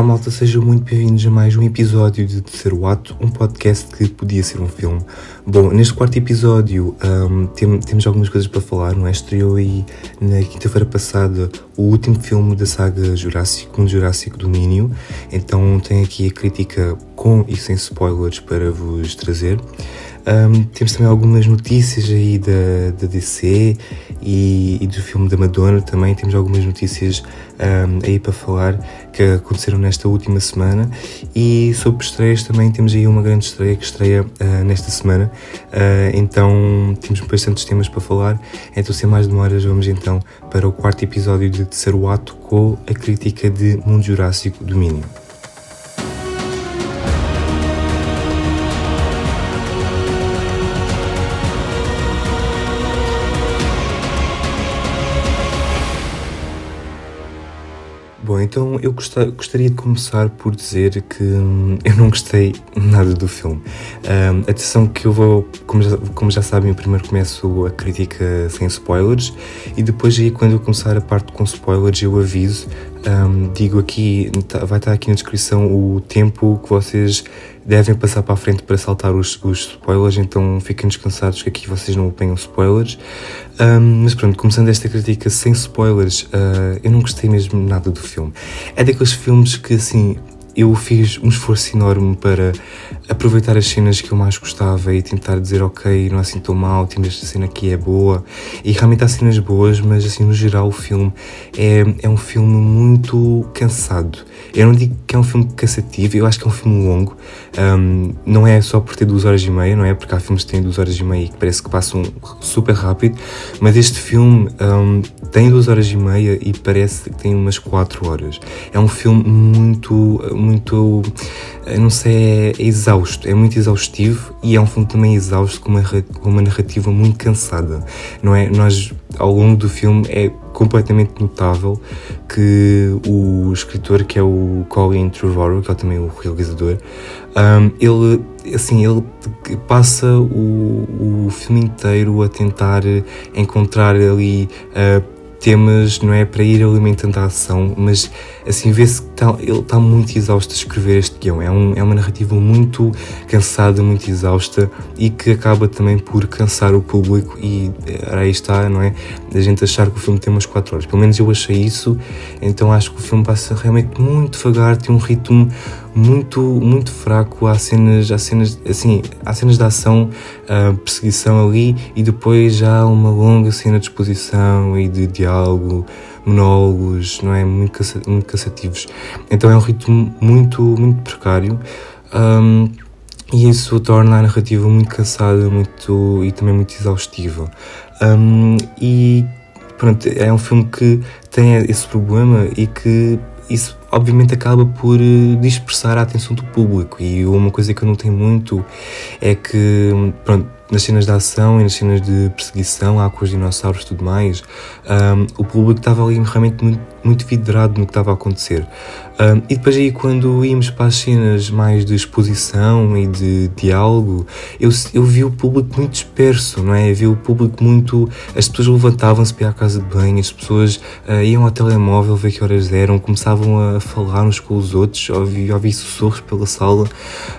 Olá malta, sejam muito bem-vindos a mais um episódio de Terceiro Ato, um podcast que podia ser um filme. Bom, neste quarto episódio um, tem, temos algumas coisas para falar, não é? Estreou aí na quinta-feira passada o último filme da saga Jurássico, um Jurássico Domínio, então tem aqui a crítica com e sem spoilers para vos trazer. Um, temos também algumas notícias aí da, da DC e, e, do filme da Madonna também. Temos algumas notícias um, aí para falar que aconteceram nesta última semana. E sobre estreias também temos aí uma grande estreia que estreia uh, nesta semana. Uh, então temos bastantes temas para falar. Então, sem mais demoras, vamos então para o quarto episódio de Terceiro Ato com a crítica de Mundo Jurássico Domínio. Então eu gostaria de começar por dizer que hum, eu não gostei nada do filme. Um, atenção que eu vou, como já, como já sabem, eu primeiro começo a crítica sem spoilers e depois aí quando eu começar a parte com spoilers eu aviso um, digo aqui, tá, vai estar aqui na descrição o tempo que vocês devem passar para a frente para saltar os, os spoilers, então fiquem descansados que aqui vocês não apanham spoilers. Um, mas pronto, começando esta crítica sem spoilers, uh, eu não gostei mesmo nada do filme. É daqueles filmes que assim eu fiz um esforço enorme para aproveitar as cenas que eu mais gostava e tentar dizer, ok, não é assim tão mal, temos esta cena aqui é boa. E realmente há cenas boas, mas assim, no geral, o filme é, é um filme muito cansado. Eu não digo que é um filme cansativo, eu acho que é um filme longo. Um, não é só por ter duas horas e meia, não é? Porque há filmes que têm duas horas e meia e que parece que passam super rápido. Mas este filme um, tem duas horas e meia e parece que tem umas quatro horas. É um filme muito muito, não sei, é, é exausto, é muito exaustivo e é um filme também exausto com uma, com uma narrativa muito cansada, não é? Nós, ao longo do filme, é completamente notável que o escritor, que é o Colin Trevorrow, que é também o realizador, um, ele, assim, ele passa o, o filme inteiro a tentar encontrar ali uh, temas, não é? Para ir alimentando a ação, mas assim vê-se que tá, ele está muito exausto a escrever este guião. É, um, é uma narrativa muito cansada, muito exausta e que acaba também por cansar o público. E eh, aí está, não é? A gente achar que o filme tem umas 4 horas. Pelo menos eu achei isso, então acho que o filme passa realmente muito devagar, tem um ritmo muito muito fraco há cenas há cenas assim há cenas de ação uh, perseguição ali e depois já uma longa cena de exposição e de diálogo monólogos não é? Muito, muito cansativos. Então é um ritmo muito muito precário um, e isso torna a narrativa muito cansada muito e também muito exaustiva. Um, e pronto é um filme que tem esse problema e que isso obviamente acaba por eh, dispersar a atenção do público. E uma coisa que eu notei muito é que pronto, nas cenas de ação e nas cenas de perseguição lá com os dinossauros e tudo mais um, o público estava ali realmente muito, muito vidrado no que estava a acontecer um, e depois aí quando íamos para as cenas mais de exposição e de diálogo eu, eu vi o público muito disperso não é? Eu vi o público muito as pessoas levantavam-se para ir à casa de banho as pessoas uh, iam ao telemóvel ver que horas eram começavam a falar uns com os outros, ouvi, ouvi sussurros pela sala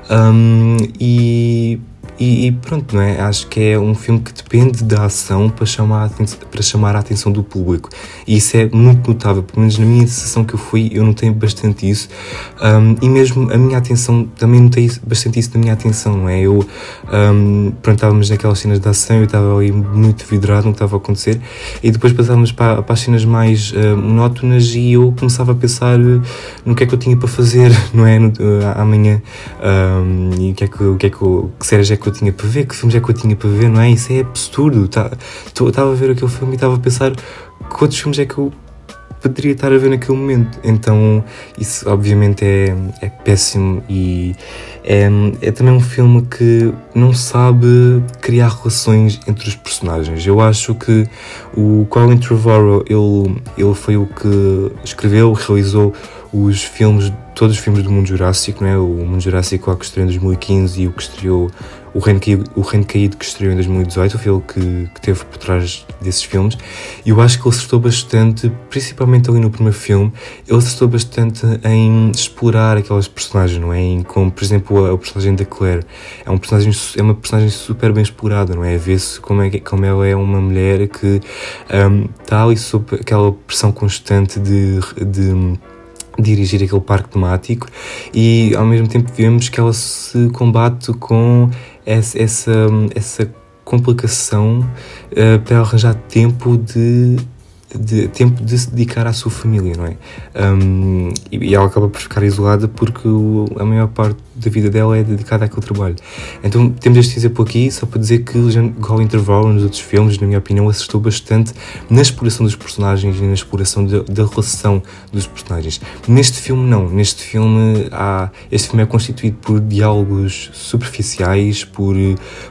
um, e, e, e, pronto, não é? Acho que é um filme que depende da ação para chamar, a para chamar a atenção do público e isso é muito notável, pelo menos na minha sessão que eu fui eu notei bastante isso um, e mesmo a minha atenção, também notei bastante isso na minha atenção, não é? Eu, um, pronto, estávamos naquelas cenas de ação, eu estava ali muito vidrado no que estava a acontecer e depois passávamos para, para as cenas mais uh, monótonas e eu começava a pensar no que é que eu tinha para fazer, não é? No, uh, amanhã. Um, e o que é que, o que, é que, que séries é que eu tinha para ver, que filmes é que eu tinha para ver, não é? Isso é absurdo. Tá, estava a ver aquele filme e estava a pensar que outros filmes é que eu poderia estar a ver naquele momento. Então, isso obviamente é, é péssimo e é, é também um filme que não sabe criar relações entre os personagens. Eu acho que o Colin Trevorrow, ele, ele foi o que escreveu, realizou os filmes, todos os filmes do mundo Jurássico, né? o mundo Jurássico que estreou em 2015 e o que estreou o Reino Caído, o Reino Caído que estreou em 2018, o filme que, que teve por trás desses filmes, e eu acho que ele acertou bastante, principalmente ali no primeiro filme, ele acertou bastante em explorar aquelas personagens, não é? Em, como, por exemplo, a, a personagem da Claire. É, um personagem, é uma personagem super bem explorada, não é? Vê-se como, é, como ela é uma mulher que um, está ali sob aquela pressão constante de, de dirigir aquele parque temático e ao mesmo tempo vemos que ela se combate com essa, essa, essa complicação uh, para arranjar tempo de, de, tempo de se dedicar à sua família, não é? Um, e, e, ela acaba por ficar isolada porque o, a maior parte da vida dela é dedicada àquele trabalho. Então temos este exemplo aqui só para dizer que Colin Trevorrow nos outros filmes, na minha opinião, acertou bastante na exploração dos personagens e na exploração da relação dos personagens. Neste filme não, neste filme há, este filme é constituído por diálogos superficiais, por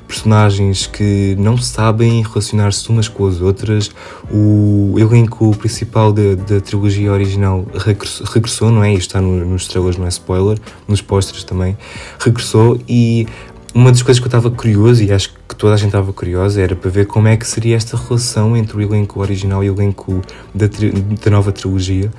personagens que não sabem relacionar-se umas com as outras. O elenco principal da, da trilogia original regressou, não é? Isto está no, nos estrelas, não é spoiler, nos posters também regressou e uma das coisas que eu estava curioso, e acho que toda a gente estava curiosa, era para ver como é que seria esta relação entre o elenco original e o elenco da, da nova trilogia.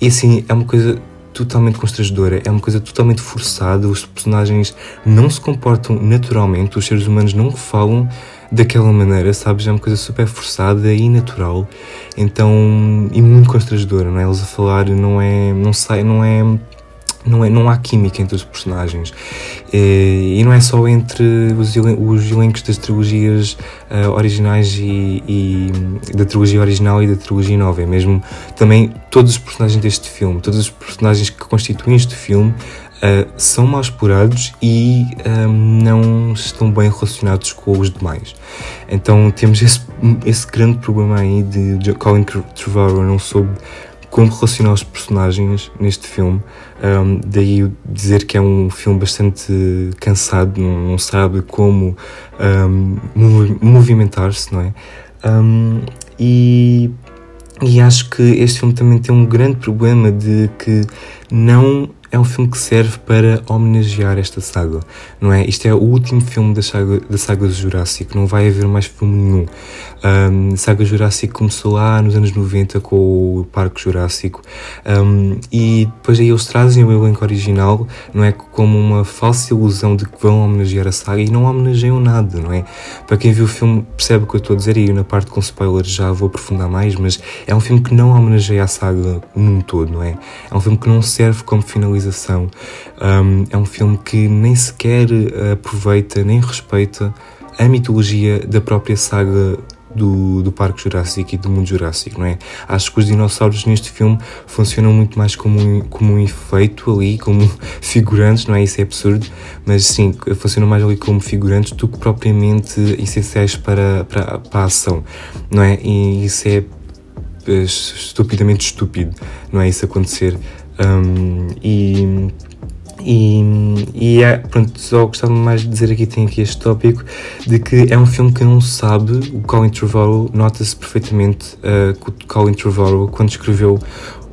E assim, é uma coisa totalmente constrangedora, é uma coisa totalmente forçada, os personagens não se comportam naturalmente, os seres humanos não falam daquela maneira, sabes? É uma coisa super forçada e natural, então, e muito constrangedora, não é? Eles a falar não é, não sai, não é não, é, não há química entre os personagens. E, e não é só entre os, os elencos das trilogias uh, originais e, e, da trilogia original e da trilogia nova, é mesmo também todos os personagens deste filme, todos os personagens que constituem este filme Uh, são mal explorados e não estão bem relacionados com os demais. Então temos esse, esse grande problema aí de Colin Trevorrow não soube como relacionar os personagens neste filme. Um, daí dizer que é um filme bastante cansado, não, não sabe como um, movimentar-se, não é? Um, e, e acho que este filme também tem um grande problema de que não é um filme que serve para homenagear esta saga, não é? Isto é o último filme da saga, da saga Jurássico, não vai haver mais filme nenhum. Um, saga Jurássico começou lá nos anos 90 com o Parque Jurássico um, e depois aí eles trazem o elenco original, não é? Como uma falsa ilusão de que vão homenagear a saga e não homenageiam nada, não é? Para quem viu o filme percebe o que eu estou a dizer e na parte com spoilers já vou aprofundar mais, mas é um filme que não homenageia a saga num todo, não é? É um filme que não serve como finalização, um, é um filme que nem sequer aproveita nem respeita a mitologia da própria saga do, do Parque Jurássico e do mundo Jurássico, não é? Acho que os dinossauros neste filme funcionam muito mais como um, como um efeito ali, como figurantes, não é? Isso é absurdo, mas sim, funcionam mais ali como figurantes do que propriamente essenciais para, para, para a ação, não é? E isso é estupidamente estúpido, não é? Isso acontecer. Um, e e, e é, pronto, só gostava mais de dizer aqui, tem aqui este tópico, de que é um filme que não sabe, o Colin Trevorrow nota-se perfeitamente uh, que o Colin Trevorrow, quando escreveu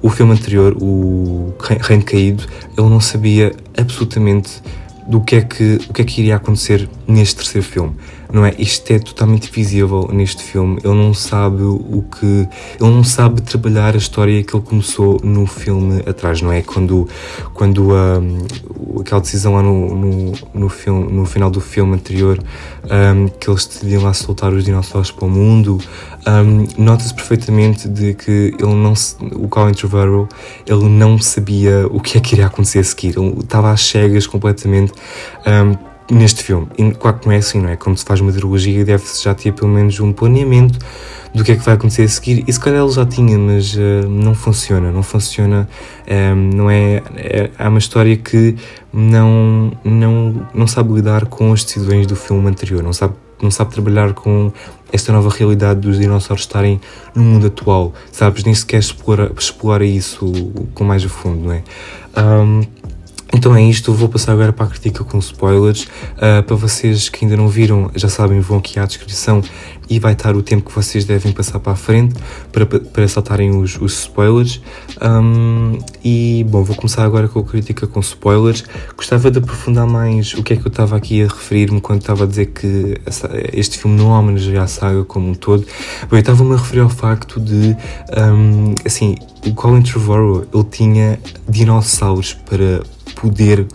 o filme anterior, o Reino Caído, ele não sabia absolutamente do que é que, o que é que iria acontecer neste terceiro filme não é? Isto é totalmente visível neste filme. Ele não sabe o que. Ele não sabe trabalhar a história que ele começou no filme atrás, não é? Quando, quando um, aquela decisão lá no, no, no, filme, no final do filme anterior, um, que eles decidiam lá soltar os dinossauros para o mundo, um, nota-se perfeitamente de que ele não se, o Colin Trevorrow ele não sabia o que é que iria acontecer a seguir. Ele estava às cegas completamente. Um, neste filme. E claro que não é assim, não é? Quando se faz uma trilogia, deve-se já ter pelo menos um planeamento do que é que vai acontecer a seguir. E se calhar ele já tinha, mas uh, não funciona. Não funciona. Um, ehm, não é, é. É uma história que não, não, não sabe lidar com as decisões do filme anterior. Não sabe, não sabe trabalhar com esta nova realidade dos dinossauros estarem no mundo atual. Sabes? Nem sequer explorar, explorar isso com mais a fundo, não é? Um, Então é isto, vou passar agora para a crítica com spoilers. Uh, para vocês que ainda não viram, já sabem, vão aqui à descrição e vai estar o tempo que vocês devem passar para a frente para, para saltarem os, os spoilers. Um, e bom, vou começar agora com a crítica com spoilers. Gostava de aprofundar mais o que é que eu estava aqui a referir-me quando estava a dizer que essa, este filme não homenageia a saga como um todo. Bom, eu estava-me a referir ao facto de, um, assim, o Colin Trevorrow, ele tinha dinossauros para poder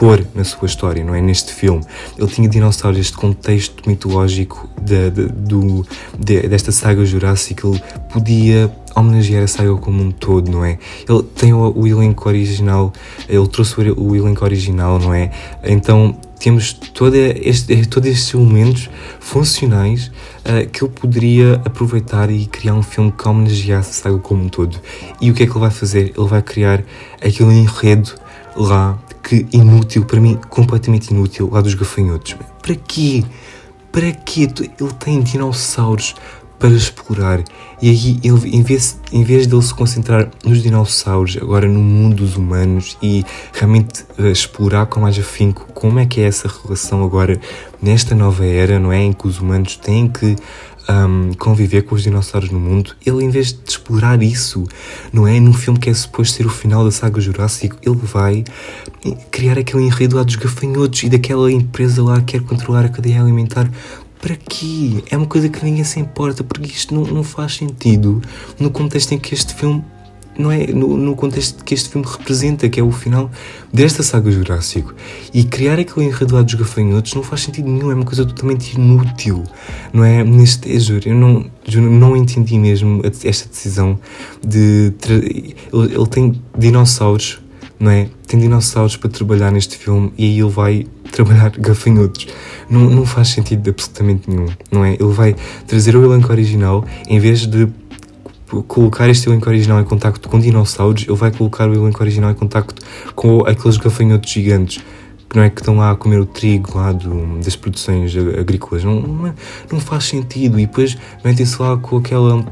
pôr na sua história, não é? Neste filme. Ele tinha dinossauros, este contexto mitológico de, de, do, de, desta saga Jurássica, ele podia homenagear a saga como um todo, não é? Ele tem o, o elenco original, ele trouxe o, elenco original, não é? Então temos todo este, todos estes elementos funcionais uh, que ele poderia aproveitar e criar um filme que homenageasse a saga como um todo. E o que é que ele vai fazer? Ele vai criar aquele enredo lá que inútil, para mim, completamente inútil, lá dos gafanhotos. Para quê? Para quê? Ele tem dinossauros para explorar. E aí, ele, em, vez, em vez de ele se concentrar nos dinossauros, agora no mundo dos humanos e realmente uh, explorar com mais afinco como é que é essa relação agora nesta nova era, não é? Em que os humanos têm que um, conviver com os dinossauros no mundo, ele em vez de explorar isso, não é? Num filme que é suposto ser o final da saga Jurássico, ele vai criar aquele enredo lá dos gafanhotos e daquela empresa lá que quer controlar a cadeia alimentar. Para quê? É uma coisa que ninguém se importa, porque isto não, não faz sentido no contexto em que este filme não é no, no, contexto que este filme representa, que é o final desta saga Jurássico. E criar aquele enredo lá dos gafanhotos não faz sentido nenhum, é uma coisa totalmente inútil, não é? Neste, eu juro, eu não, eu não entendi mesmo esta decisão de. Ele, ele tem dinossauros, não é? Tem dinossauros para trabalhar neste filme e aí ele vai trabalhar gafanhotos. Não, não faz sentido absolutamente nenhum, não é? Ele vai trazer o elenco original em vez de colocar este elenco original em contacto com dinossauros, ele vai colocar o elenco original em contacto com aqueles gafanhotos gigantes que não é que estão lá a comer o trigo lá do, das produções agrícolas. Não, não, é, não faz sentido. E depois metem-se lá com aquela.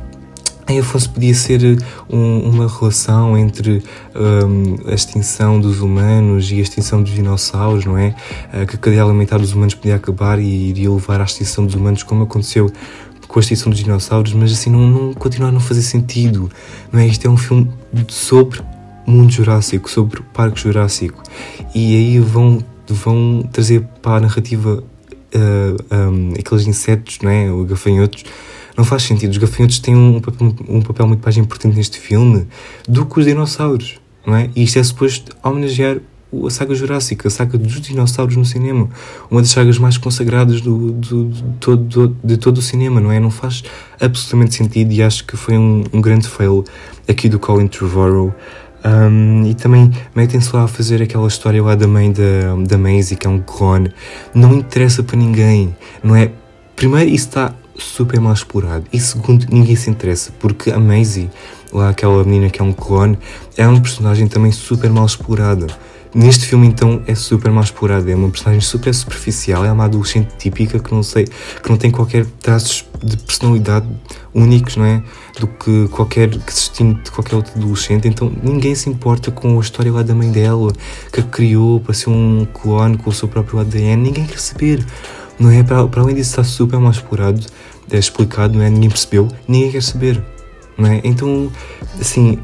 Em Afonso podia ser um, uma relação entre um, a extinção dos humanos e a extinção dos dinossauros, não é? Uh, que a cadeia alimentar dos humanos podia acabar e iria levar à extinção dos humanos, como aconteceu com a extinção dos dinossauros, mas assim não, não continua a não fazer sentido. Não é? Isto é um filme sobre mundo jurássico, sobre o parque jurássico. E aí vão, vão trazer para a narrativa uh, um, aqueles insetos, não é? Os gafanhotos. Não faz sentido. Os gafanhotos têm um papel, um papel muito mais importante neste filme do que os dinossauros, não é? E isto é suposto homenagear a saga Jurássica, a saga dos dinossauros no cinema, uma das sagas mais consagradas do, do, do, do, de todo o cinema, não é? Não faz absolutamente sentido e acho que foi um, um grande fail aqui do Colin Trevorrow. Um, e também metem-se lá a fazer aquela história lá da mãe da, da Maisie, que é um clone. Não interessa para ninguém, não é? Primeiro, isso está super mal explorado. E segundo, ninguém se interessa, porque a Maisie, lá aquela menina que é um clone, é uma personagem também super mal explorada. Neste filme, então, é super mal explorada. É uma personagem super superficial. É uma adolescente típica que não sei, que não tem qualquer traços de personalidade únicos, não é? Do que qualquer que se de qualquer outro adolescente. Então, ninguém se importa com a história lá da mãe dela, que a criou para ser um clone com o seu próprio ADN. Ninguém quer saber, não é? Para, para além disso, está super mal explorado, é explicado, não é? Ninguém percebeu, ninguém quer saber, não é? Então, assim,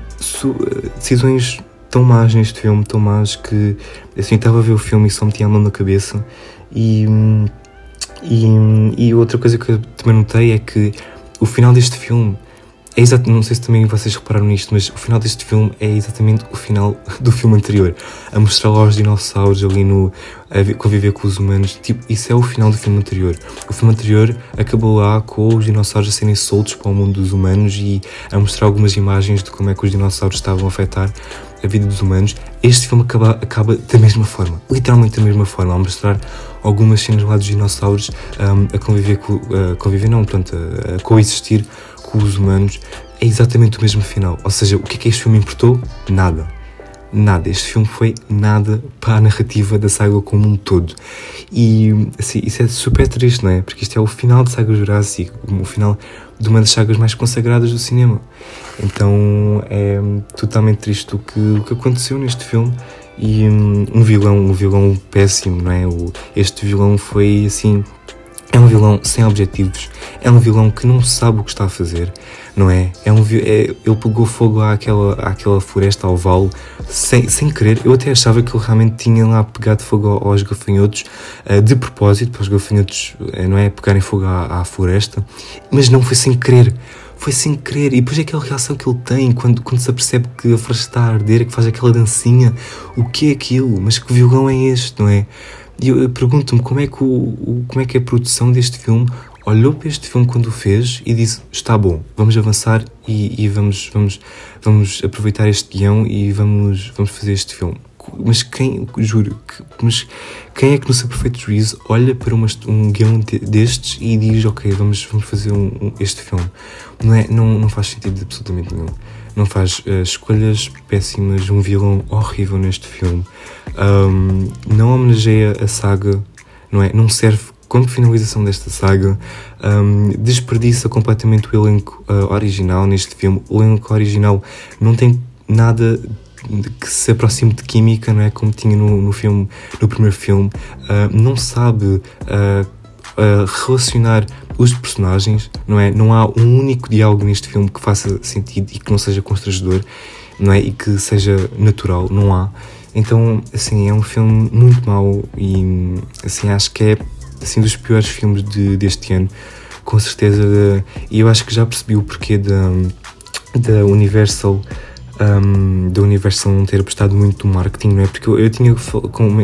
decisões tão más neste filme, tão más que assim estava a ver o filme e só me tinha a mão na cabeça. E, e, e outra coisa que eu também notei é que o final deste filme é exato, não sei se também vocês repararam nisto, mas o final deste filme é exatamente o final do filme anterior. A mostrar lá os dinossauros ali no. a conviver com os humanos. Tipo, isso é o final do filme anterior. O filme anterior acabou lá com os dinossauros a serem soltos para o mundo dos humanos e a mostrar algumas imagens de como é que os dinossauros estavam a afetar a vida dos humanos. Este filme acaba, acaba da mesma forma, literalmente da mesma forma, a mostrar algumas cenas lá dos dinossauros um, a conviver com. A conviver, não, portanto, a, a coexistir com os humanos é exatamente o mesmo final. Ou seja, o que é que este filme importou? Nada. Nada. Este filme foi nada para a narrativa da saga como um todo. E assim, isso é super triste, não é? Porque isto é o final da saga Jurassic, o final de uma das sagas mais consagradas do cinema. Então é totalmente triste o que, o que aconteceu neste filme e um, um vilão, um vilão péssimo, não é? O, este vilão foi assim. É um vilão sem objetivos, é um vilão que não sabe o que está a fazer, não é? é, um, é ele pegou fogo àquela, àquela floresta, ao vale, sem, sem querer. Eu até achava que ele realmente tinha lá pegado fogo aos gafanhotos, uh, de propósito, para os gafanhotos, uh, não é? Pegarem fogo à, à floresta, mas não foi sem querer foi sem querer. E depois é aquela reação que ele tem quando, quando se apercebe que a floresta está a arder, que faz aquela dancinha. O que é aquilo? Mas que violão é este, não é? E eu, eu pergunto-me como, é que o, o, como é que a produção deste filme olhou para este filme quando o fez e disse: Está bom, vamos avançar e, e vamos, vamos, vamos aproveitar este guião e vamos, vamos fazer este filme mas quem, juro, mas quem é que no seu perfeito juízo olha para uma, um guião de, destes e diz, ok, vamos, vamos fazer um, um, este filme? Não, é, não, não faz sentido absolutamente nenhum. Não faz uh, escolhas péssimas, um vilão horrível neste filme. Um, não homenageia a saga, não é? Não serve como finalização desta saga, um, desperdiça completamente o elenco uh, original neste filme. O elenco original não tem nada que se aproxime de química, não é? Como tinha no, no filme, no primeiro filme, uh, não sabe uh, relacionar os personagens, não é? Não há um único diálogo neste filme que faça sentido e que não seja constrangedor, não é? E que seja natural, não há. Então, assim, é um filme muito mau e, assim, acho que é, assim, dos piores filmes de, deste ano, com certeza. E eu acho que já percebi o porquê da, da Universal um, da Universal não ter apostado muito no marketing, não é? Porque eu, eu, tinha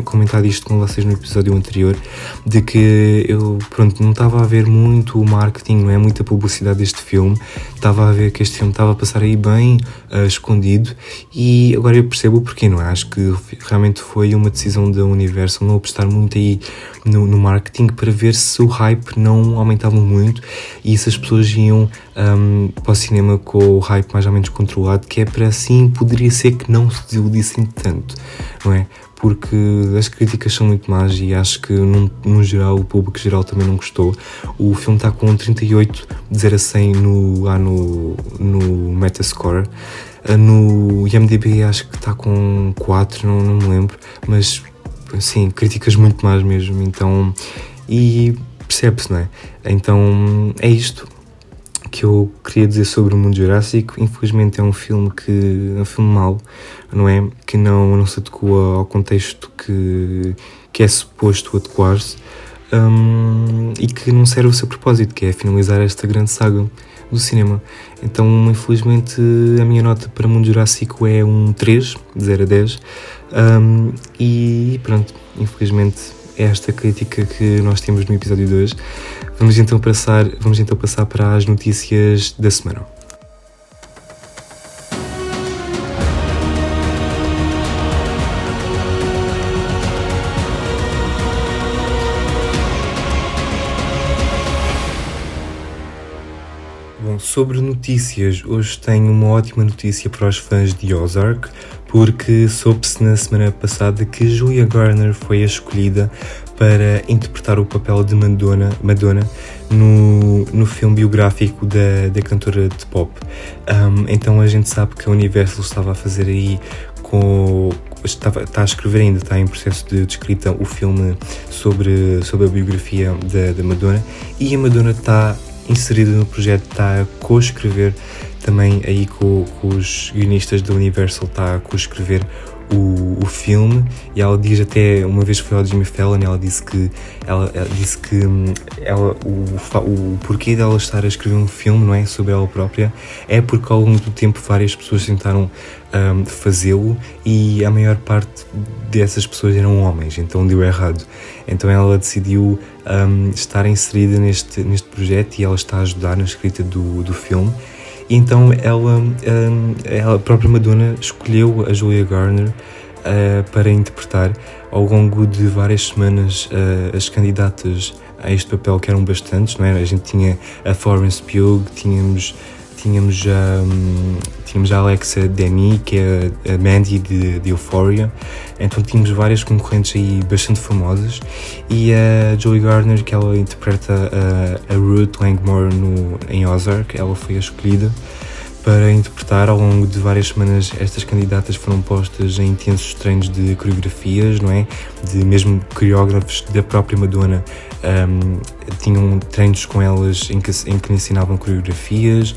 comentado isto com vocês no episódio anterior, de que eu, pronto, não estava a ver muito o marketing, não é? Muita publicidade deste filme, estava a ver que este filme estava a passar aí bem uh, escondido e agora eu percebo o porquê, não é? Acho que realmente foi uma decisão da Universal não apostar muito aí no, no marketing para ver se o hype não aumentava muito e se as pessoas iam um, para o cinema com o hype mais ou menos controlado, que é para assim poderia ser que não se desiludissem tanto, não é? Porque as críticas são muito más e acho que, no, geral, o público geral também não gostou. O filme está com 38 de 0 a 100 no, lá no, no Metascore. Ah, no IMDb acho que está com 4, não, não me lembro, mas sim, críticas muito más mesmo. Então, e percebe-se, não é? Então é isto que eu queria dizer sobre o mundo jurássico. Infelizmente é um filme que é um filme mau, não é? Que não, não se adequa ao contexto que, que é suposto adequar-se um, e que não serve o seu propósito, que é finalizar esta grande saga do cinema. Então, infelizmente, a minha nota para Mundo Jurássico é um 3, de 0 a 10. Um, e pronto, infelizmente é esta crítica que nós temos no episódio 2. Vamos então passar, vamos então passar para as notícias da semana. Sobre notícias, hoje tenho uma ótima notícia para os fãs de Ozark, porque soube-se na semana passada que Julia Garner foi a escolhida para interpretar o papel de Madonna, Madonna no, no filme biográfico da, da cantora de pop. Um, então a gente sabe que a Universal estava a fazer aí com. Estava, está a escrever ainda, está em processo de, de escrita o filme sobre, sobre a biografia da, da Madonna e a Madonna está inserida no projeto, está a co-escrever também aí com, com, os guionistas da Universal, está a co-escrever o, o filme. E ela diz até uma vez foi ao Jimmy Fallon ela disse que ela, ela disse que hum, ela o, o porquê dela estar a escrever um filme não é sobre ela própria é porque ao longo do tempo várias pessoas tentaram um, fazê-lo e a maior parte dessas pessoas eram homens então deu errado então ela decidiu um, estar inserida neste, neste projeto e ela está a ajudar na escrita do, do filme. E então ela, um, ela, a própria Madonna escolheu a Julia Garner uh, para interpretar ao longo de várias semanas uh, as candidatas a este papel que eram bastantes, não é? A gente tinha a Florence Pugh, tínhamos tínhamos um, tínhamos a Alexa Demi, que é a Mandy de, de Euphoria, então tínhamos várias concorrentes aí bastante famosas, e a Joey Gardner, que ela interpreta a, a Ruth Langmore no, em Ozark, ela foi a escolhida para interpretar. Ao longo de várias semanas, estas candidatas foram postas em intensos treinos de coreografias, não é? De mesmo coreógrafos da própria Madonna um, tinham treinos com elas em que, em que ensinavam coreografias.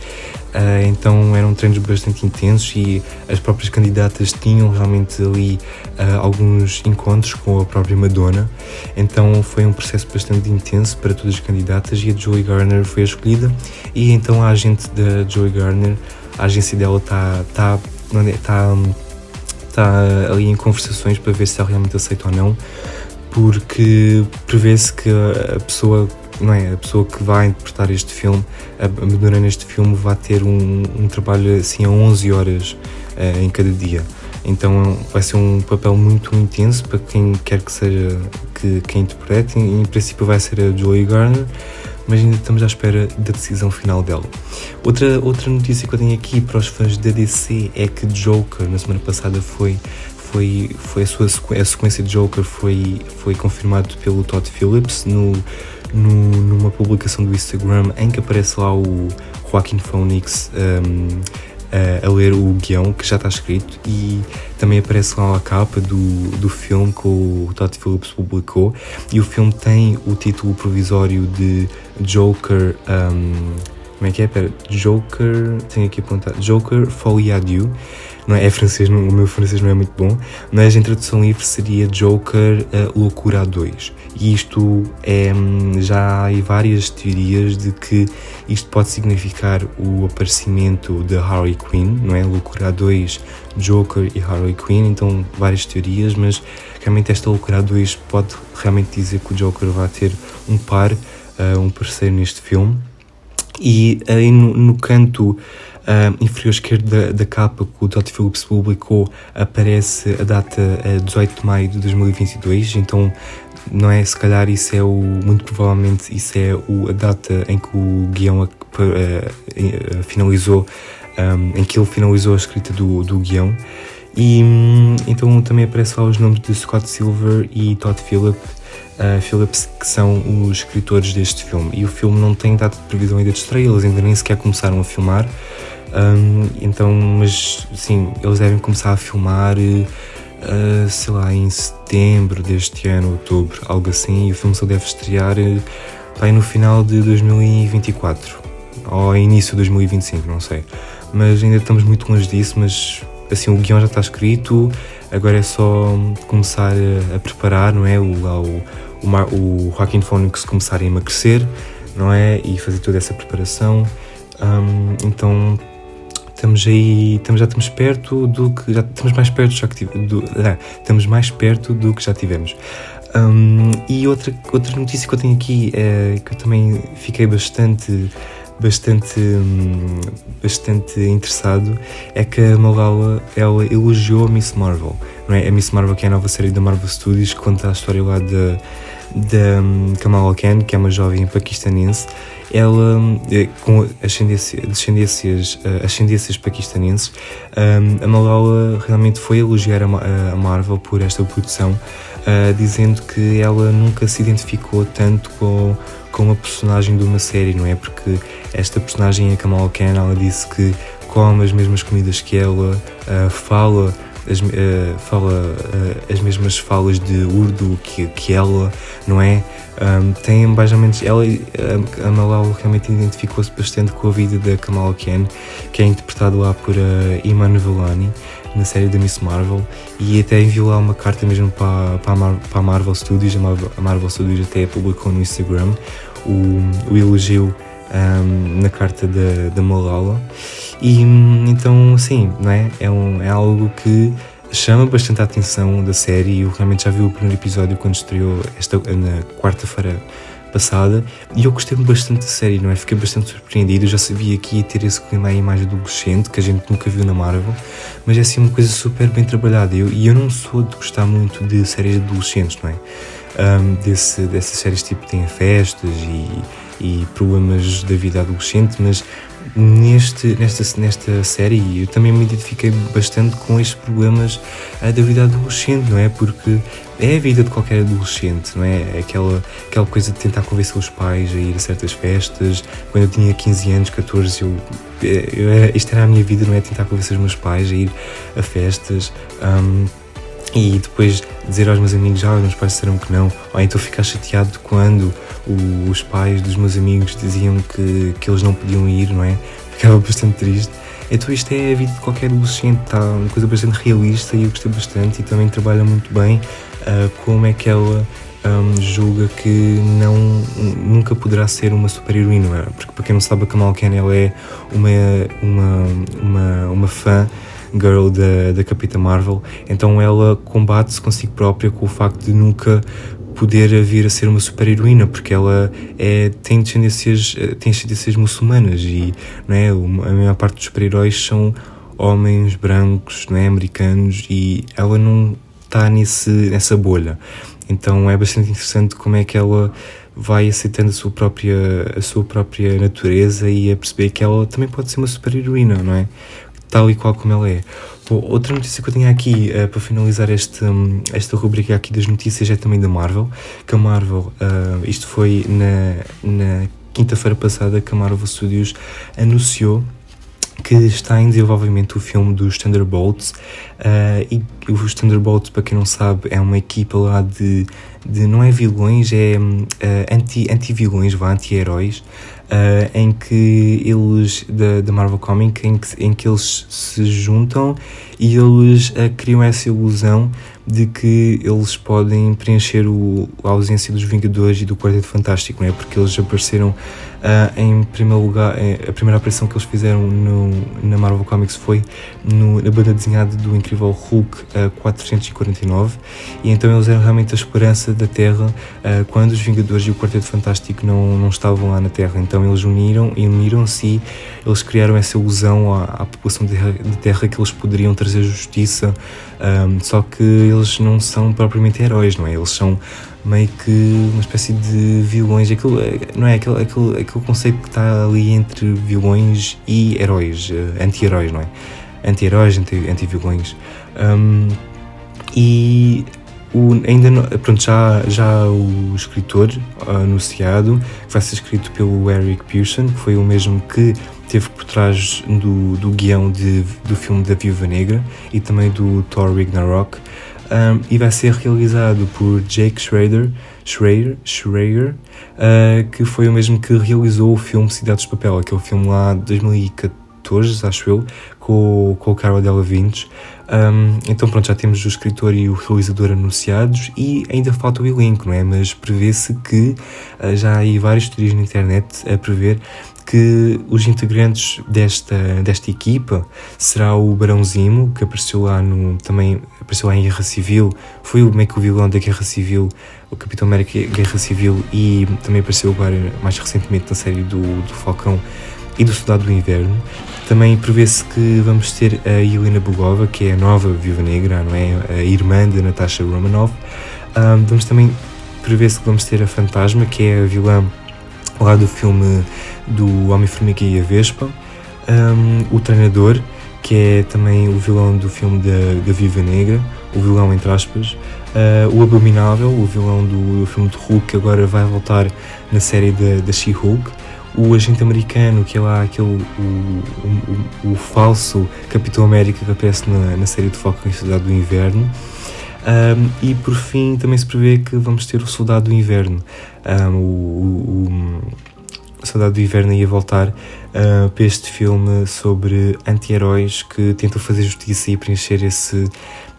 Uh, então eram treinos bastante intensos e as próprias candidatas tinham realmente ali uh, alguns encontros com a própria Madonna. Então foi um processo bastante intenso para todas as candidatas e a Joey Garner foi a escolhida. E então a agente da Joey Garner, a agência dela está tá, tá, tá ali em conversações para ver se ela realmente aceita ou não, porque prevê-se que a pessoa não é? A pessoa que vai interpretar este filme, a Madonna neste filme, vai ter um, um trabalho assim a 11 horas uh, em cada dia. Então vai ser um papel muito intenso para quem quer que seja que, que interprete. Em, em princípio vai ser a Joey Garner, mas ainda estamos à espera da decisão final dela. Outra, outra notícia que eu tenho aqui para os fãs da DC é que Joker, na semana passada, foi foi, foi a sua a sequência de Joker foi, foi confirmado pelo Todd Phillips no, no, numa publicação do Instagram em que aparece lá o Joaquin Phoenix um, a, a, ler o guião que já está escrito e também aparece lá a capa do, do filme que o Todd Phillips publicou e o filme tem o título provisório de Joker um, como é que é? Pera, Joker, tenho aqui apontado, Joker Folie Adieu não é, é francês, o meu francês não é muito bom, mas em tradução livre seria Joker a Loucura 2. E isto é, hum, já há várias teorias de que isto pode significar o aparecimento de Harley Quinn, não é? Loucura 2, Joker e Harley Quinn, então várias teorias, mas realmente esta Loucura 2 pode realmente dizer que o Joker vai ter um par, uh, um parceiro neste filme. E aí no, no canto uh, inferior esquerdo da, capa que o Todd Phillips publicou aparece a data uh, 18 de maio de 2022, então não é se calhar isso é o muito provavelmente isso é o, a data em que o guião uh, uh, finalizou um, em que ele finalizou a escrita do, do guião e um, então também aparece lá os nomes de Scott Silver e Todd Phillips uh, Phillips, que são os escritores deste filme. E o filme não tem data de previsão ainda de estreia, eles ainda nem sequer começaram a filmar. Um, então, mas sim, eles devem começar a filmar, uh, sei lá, em setembro deste ano, outubro, algo assim, e o filme só deve estrear uh, aí no final de 2024 ou início de 2025, não sei. Mas ainda estamos muito longe disso, mas assim, o guião já está escrito, agora é só começar a, a preparar, não é? O, o, o, o Joaquin Phoenix começar a emagrecer, não é? E fazer toda essa preparação. Um, então estamos aí, estamos, já estamos perto do que já estamos mais perto já que do, ah, estamos mais perto do que já tivemos. Um, e outra outra notícia que eu tenho aqui é que eu também fiquei bastante bastante bastante interessado é que a Malala ela elogiou a Miss Marvel, não é? A Miss Marvel que é a nova série da Marvel Studios que conta a história lá da da um, Kamala Khan, que é uma jovem paquistanense ela, eh, com ascendência, descendências, eh, ascendências paquistanenses, a Malala realmente foi elogiar a Marvel por esta produção, eh, dizendo que ela nunca se identificou tanto com, com a personagem de uma série, não é? Porque esta personagem, a Kamala Khan, ela disse que come as mesmas comidas que ela, fala as, uh, fala uh, as mesmas falas de urdu que, que ela, não é? Um, tem menos. Ela, a Malala realmente identificou-se bastante com a vida da Kamala Khan, que é interpretado lá por Iman Vellani na série da Miss Marvel e até enviou lá uma carta mesmo para, para, a, Mar, para a Marvel Studios. A Marvel, a Marvel Studios até publicou no Instagram o, o elogio um, na carta da, da Malala. E então, sim, não é? É, um, é algo que chama bastante a atenção da série. Eu realmente já vi o primeiro episódio quando estreou esta, na quarta-feira passada e eu gostei bastante da série, não é? Fiquei bastante surpreendido. Eu já sabia que ia ter esse clima aí mais adolescente que a gente nunca viu na Marvel, mas é assim uma coisa super bem trabalhada. Eu, e eu não sou de gostar muito de séries adolescentes, não é? Um, desse, dessas séries tipo têm festas e, e problemas da vida adolescente, mas neste, nesta, nesta série eu também me identifiquei bastante com estes problemas da vida adolescente, não é? Porque é a vida de qualquer adolescente, não é? Aquela, aquela coisa de tentar convencer os pais a ir a certas festas. Quando eu tinha 15 anos, 14, eu eu, isto era a minha vida, não é? Tentar convencer os meus pais a ir a festas. Um, e depois dizer aos meus amigos, ah, os meus pais disseram que não, ou então ficar chateado quando os pais dos meus amigos diziam que, que eles não podiam ir, não é? Ficava bastante triste. Então isto é a vida de qualquer adolescente, está uma coisa bastante realista e eu gostei bastante e também trabalha muito bem uh, como é que ela um, julga que não, nunca poderá ser uma super-heroína, é? porque para quem não sabe a Kamal Khan ela é uma, uma, uma, uma fã girl da, da Capitã Marvel, então ela combate-se consigo própria com o facto de nunca poder vir a ser uma super-heroína, porque ela é, tem, tendências, eh, tem tendências muçulmanas e não é, a maior parte dos super-heróis são homens brancos, não é, americanos, e ela não está nesse, nessa bolha. Então é bastante interessante como é que ela vai aceitando a sua própria, a sua própria natureza e a perceber que ela também pode ser uma super-heroína, não é? Tal e qual como ela é. Bom, outra notícia que eu tenho aqui uh, para finalizar este, um, esta rubrica aqui das notícias é também da Marvel, que a Marvel, uh, isto foi na, na quinta-feira passada que a Marvel Studios anunciou que está em desenvolvimento o filme dos Thunderbolts uh, e os Thunderbolts, para quem não sabe, é uma equipa lá de, de não é vilões, é uh, anti, anti-vilões, anti-heróis, uh, em que eles, da, da Marvel Comics, em que, em que eles se juntam e eles criam essa ilusão de que eles podem preencher o, a ausência dos Vingadores e do Quarteto Fantástico, não é? Porque eles apareceram Uh, em primeiro lugar, eh, a primeira aparição que eles fizeram no, na Marvel Comics foi no, na banda desenhada do incrível Hulk uh, 449, e então eles eram realmente a esperança da Terra uh, quando os Vingadores e o Quarteto Fantástico não, não estavam lá na Terra. Então eles uniram e uniram-se eles criaram essa ilusão à, à população de de terra, que eles poderiam trazer justiça, um, só que eles não são propriamente heróis, não é? Eles são meio que uma espécie de vilões, aquilo, não é? Aquele, aquele, aquele conceito que está ali entre vilões e heróis, uh, anti-heróis, não é? Anti-heróis, anti-vilões. um, e o, ainda não, pronto, já, já o escritor anunciado vai ser escrito pelo Eric Pearson, que foi o mesmo que teve por trás do, do guião de, do filme da Viúva Negra e também do Thor Ragnarok um, e vai ser realizado por Jake Schrader, Schrader, Schrader uh, que foi o mesmo que realizou o filme Cidades de Papel, aquele filme lá de 2014, acho eu, com, com o Cara Delevingne. Um, então pronto, já temos o escritor e o realizador anunciados e ainda falta o elenco, não é? Mas prevê-se que uh, já há aí vários teorias na internet a prever que os integrantes desta, desta equipa será o Barão Zimo, que apareceu lá no, também apareceu lá em Guerra Civil, foi o meio que o vilão da Guerra Civil, o Capitão América Guerra Civil e também apareceu agora mais recentemente na série do, do Falcão e do Soldado do Inverno. Também prevê-se que vamos ter a Helena Bugova, que é a nova Viúva Negra, não é? A irmã de Natasha Romanoff. Um, vamos também prevê-se que vamos ter a Fantasma, que é a vilã lá do filme do Homem-Formiga e a Vespa, um, o Treinador, que é também o vilão do filme da, da Viva Negra, o vilão entre aspas, uh, o Abominável, o vilão do, do, filme de Hulk, que agora vai voltar na série da, da She-Hulk, o agente americano, que é lá aquele o, o, o, falso Capitão América que aparece na, na série de Foco em Cidade do Inverno. Um, e por fim também se prevê que vamos ter o Soldado do Inverno, um, o, o Saudade do Inverno ia voltar uh, para este filme sobre anti-heróis que tentam fazer justiça e preencher esse,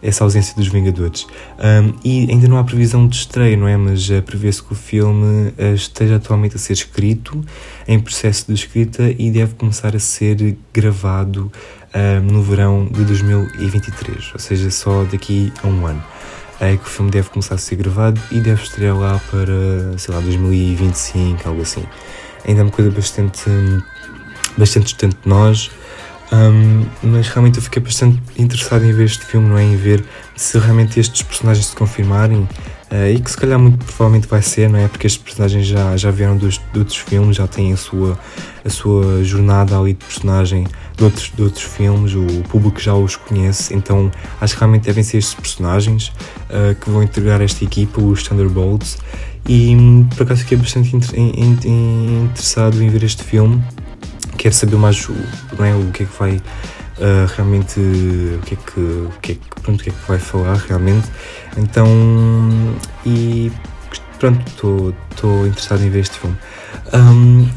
essa ausência dos Vingadores. Um, e ainda não há previsão de estreia, não é? Mas uh, prevê-se que o filme uh, esteja atualmente a ser escrito, em processo de escrita e deve começar a ser gravado uh, no verão de 2023, ou seja, só daqui a um ano. É que o filme deve começar a ser gravado e deve estrear lá para, sei lá, 2025, algo assim ainda é uma coisa bastante, bastante distante de nós. Um, mas realmente eu fiquei bastante interessado em ver este filme, não é? Em ver se realmente estes personagens se confirmarem uh, e que se calhar muito provavelmente vai ser, não é? Porque estes personagens já, já vieram dos, de outros filmes, já têm a sua, a sua jornada ali de personagem de outros, de outros filmes, o público já os conhece, então acho que realmente devem ser estes personagens uh, que vão integrar esta equipa, os Thunderbolts, e por acaso fiquei bastante interessado em ver este filme, que quer saber mais não é, o que é que vai uh, realmente o que é que, o que, é que, pronto, o que é que vai falar realmente. Então, e pronto, estou interessado em ver este filme. Um,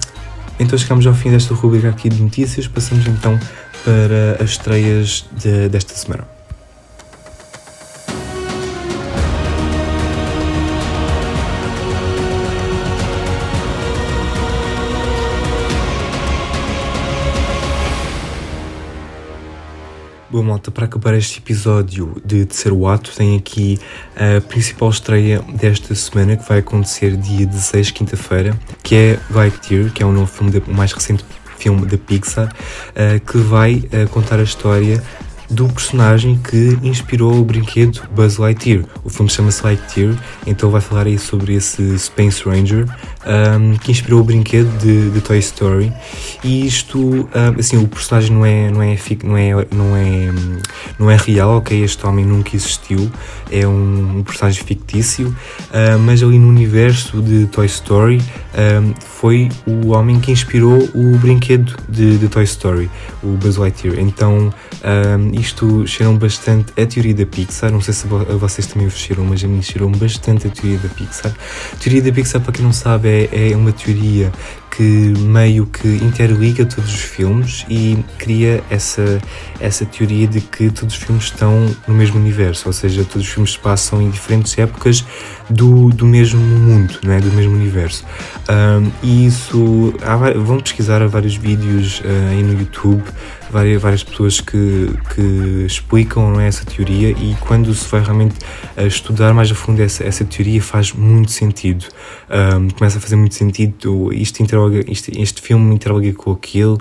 então chegamos ao fim desta rubrica aqui de notícias, passamos então para as estreias de, desta semana. Boa malta, para acabar este episódio de Terceiro Ato, tem aqui a principal estreia desta semana que vai acontecer dia 16, quinta-feira, que é Lightyear, que é o novo filme, de, o mais recente filme da Pixar, uh, que vai uh, contar a história do personagem que inspirou o brinquedo Buzz Lightyear. O filme chama-se Lightyear, então vai falar aí sobre esse Space Ranger um, que inspirou o brinquedo de, de, Toy Story. E isto, um, assim, o personagem não é, não é, não é, não é, não é real, ok? Este homem nunca existiu, é um, um personagem fictício, uh, mas ali no universo de Toy Story foi o homem que inspirou o brinquedo de, de Toy Story, o Buzz Lightyear. Então isto cheirou bastante a teoria da Pixar. Não sei se vocês também o cheiram, mas a mim cheirou bastante a teoria da Pixar. A teoria da Pixar, para quem não sabe, é, é uma teoria que meio que interliga todos os filmes e cria essa, essa teoria de que todos os filmes estão no mesmo universo, ou seja, todos os filmes passam em diferentes épocas do, do mesmo mundo, não é? do mesmo universo. Um, e isso, há, vão pesquisar vários vídeos uh, aí no YouTube várias, várias pessoas que, que explicam não é, essa teoria e quando se vai realmente estudar mais a fundo essa, essa teoria faz muito sentido. Um, começa a fazer muito sentido. Isto interroga, isto, este filme interroga com aquilo,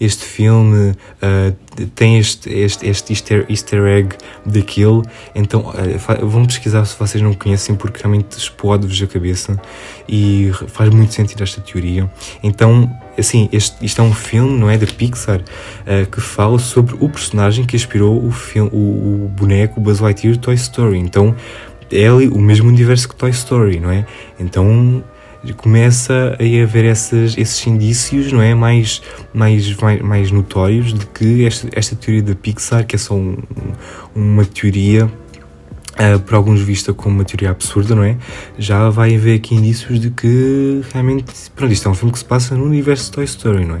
este filme uh, tem este, este, este easter, easter egg daquilo. Então uh, vão pesquisar se vocês não conhecem, porque realmente explode-vos a cabeça e faz muito sentido esta teoria. Então assim, este, isto é um filme, não é, da Pixar, uh, que fala sobre o personagem que inspirou o, filme, o, o boneco Buzz Lightyear Toy Story. Então, é ali o mesmo universo que Toy Story, não é? Então, começa a haver esses, esses indícios, não é? Mais, mais, mais, mais notórios de que esta, esta teoria da Pixar, que é só um, uma teoria Uh, por alguns vista como uma teoria absurda, não é? Já vai haver aqui indícios de que realmente, pronto, isto é um filme que se passa no universo de Toy Story, não é?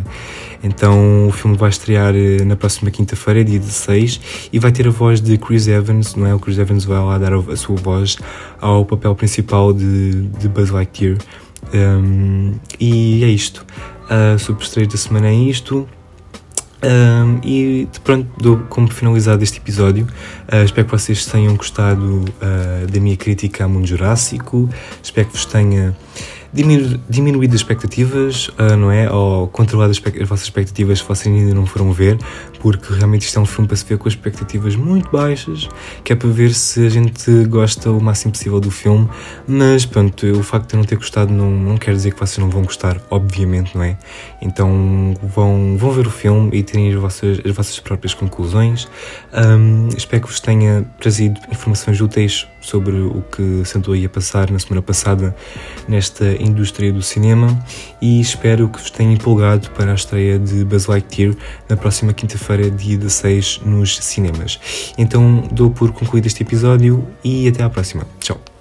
Então o filme vai estrear uh, na próxima quinta-feira, dia 16, e vai ter a voz de Chris Evans, não é? O Chris Evans vai lá dar a, sua voz ao papel principal de, de Buzz Lightyear. Um, e é isto. Uh, sobre estreia da semana é isto. Um, e pronto, dou como finalizado este episódio. Uh, espero que vocês tenham gostado uh, da minha crítica ao mundo jurássico. Espero que vos tenha diminu diminuído as expectativas, uh, não é? Ou controlado as, as, vossas expectativas se vocês ainda não foram ver, porque realmente isto é um filme para se ver com expectativas muito baixas, que é para ver se a gente gosta o máximo possível do filme. Mas pronto, o facto de eu não ter gostado não, não quer dizer que vocês não vão gostar, obviamente, não é? Então vão, vão ver o filme e terem as vossas, as vossas próprias conclusões. Um, espero que vos tenha trazido informações úteis sobre o que se andou a passar na semana passada nesta indústria do cinema e espero que vos tenha empolgado para a estreia de Buzz Lightyear na próxima quinta-feira, dia 16, nos cinemas. Então dou por concluído este episódio e até à próxima. Tchau!